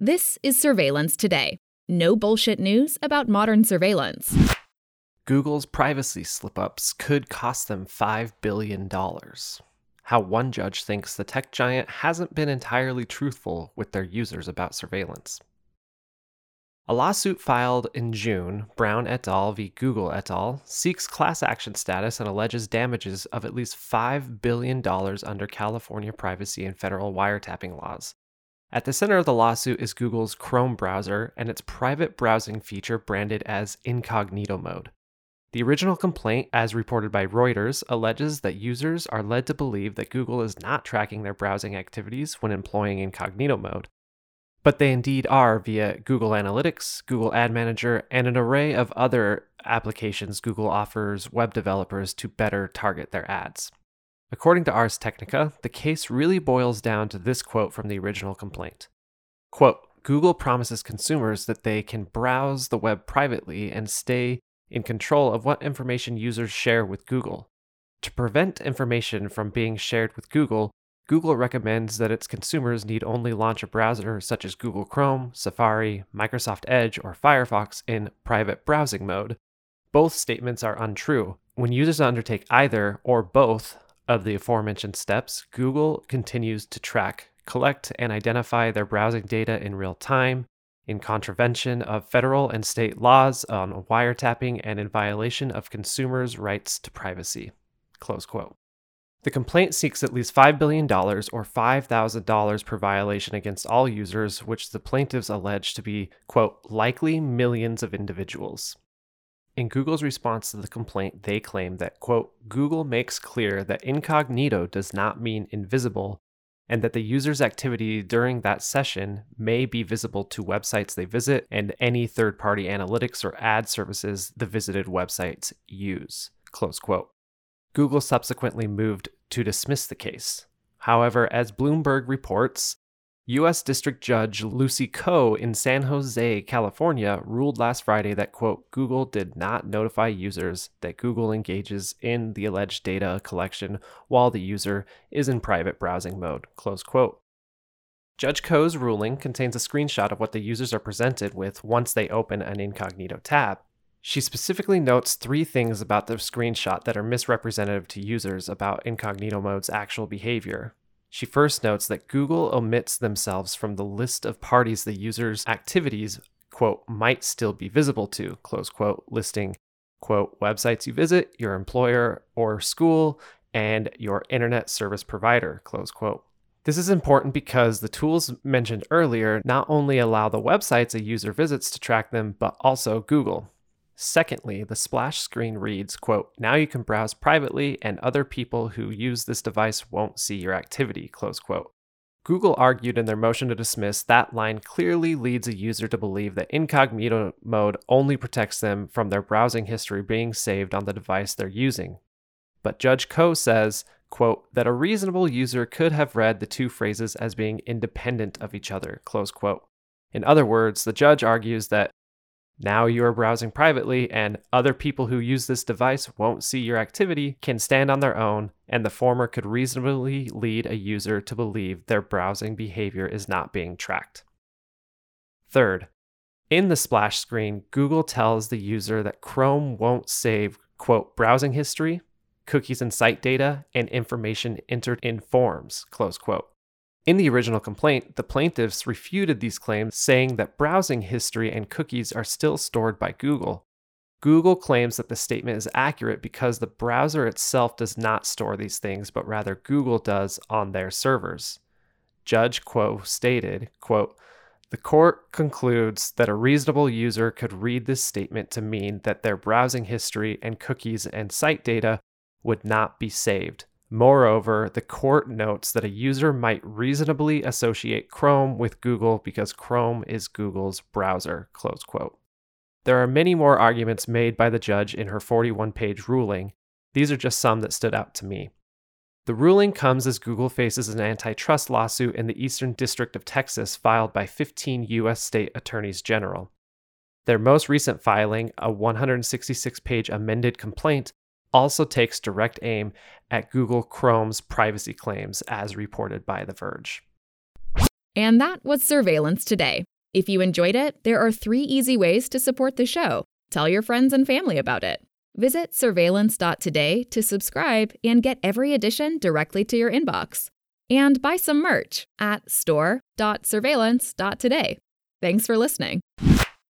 This is Surveillance Today. No bullshit news about modern surveillance. Google's privacy slip ups could cost them $5 billion. How one judge thinks the tech giant hasn't been entirely truthful with their users about surveillance. A lawsuit filed in June, Brown et al. v. Google et al., seeks class action status and alleges damages of at least $5 billion under California privacy and federal wiretapping laws. At the center of the lawsuit is Google's Chrome browser and its private browsing feature branded as incognito mode. The original complaint, as reported by Reuters, alleges that users are led to believe that Google is not tracking their browsing activities when employing incognito mode but they indeed are via Google Analytics, Google Ad Manager, and an array of other applications Google offers web developers to better target their ads. According to Ars Technica, the case really boils down to this quote from the original complaint. Quote, Google promises consumers that they can browse the web privately and stay in control of what information users share with Google. To prevent information from being shared with Google, Google recommends that its consumers need only launch a browser such as Google Chrome, Safari, Microsoft Edge, or Firefox in private browsing mode. Both statements are untrue. When users undertake either or both of the aforementioned steps, Google continues to track, collect, and identify their browsing data in real time, in contravention of federal and state laws on wiretapping and in violation of consumers' rights to privacy. Close quote. The complaint seeks at least $5 billion or $5,000 per violation against all users, which the plaintiffs allege to be, quote, likely millions of individuals. In Google's response to the complaint, they claim that, quote, Google makes clear that incognito does not mean invisible and that the user's activity during that session may be visible to websites they visit and any third party analytics or ad services the visited websites use. Close quote. Google subsequently moved to dismiss the case. However, as Bloomberg reports, U.S. District Judge Lucy Koh in San Jose, California, ruled last Friday that, quote, Google did not notify users that Google engages in the alleged data collection while the user is in private browsing mode, close quote. Judge Koh's ruling contains a screenshot of what the users are presented with once they open an incognito tab. She specifically notes three things about the screenshot that are misrepresentative to users about incognito mode's actual behavior. She first notes that Google omits themselves from the list of parties the user's activities, quote, might still be visible to, close quote, listing, quote, websites you visit, your employer or school, and your internet service provider, close quote. This is important because the tools mentioned earlier not only allow the websites a user visits to track them, but also Google. Secondly, the splash screen reads, quote, now you can browse privately and other people who use this device won't see your activity, close quote. Google argued in their motion to dismiss that line clearly leads a user to believe that incognito mode only protects them from their browsing history being saved on the device they're using. But Judge Koh says, quote, that a reasonable user could have read the two phrases as being independent of each other, close quote. In other words, the judge argues that now you are browsing privately, and other people who use this device won't see your activity, can stand on their own, and the former could reasonably lead a user to believe their browsing behavior is not being tracked. Third, in the splash screen, Google tells the user that Chrome won't save, quote, browsing history, cookies and site data, and information entered in forms, close quote. In the original complaint, the plaintiffs refuted these claims, saying that browsing history and cookies are still stored by Google. Google claims that the statement is accurate because the browser itself does not store these things, but rather Google does on their servers. Judge Koh stated, quote, the court concludes that a reasonable user could read this statement to mean that their browsing history and cookies and site data would not be saved. Moreover, the court notes that a user might reasonably associate Chrome with Google because Chrome is Google's browser. Close quote. There are many more arguments made by the judge in her 41 page ruling. These are just some that stood out to me. The ruling comes as Google faces an antitrust lawsuit in the Eastern District of Texas filed by 15 U.S. state attorneys general. Their most recent filing, a 166 page amended complaint, also takes direct aim at Google Chrome's privacy claims, as reported by The Verge. And that was Surveillance Today. If you enjoyed it, there are three easy ways to support the show. Tell your friends and family about it. Visit surveillance.today to subscribe and get every edition directly to your inbox. And buy some merch at store.surveillance.today. Thanks for listening.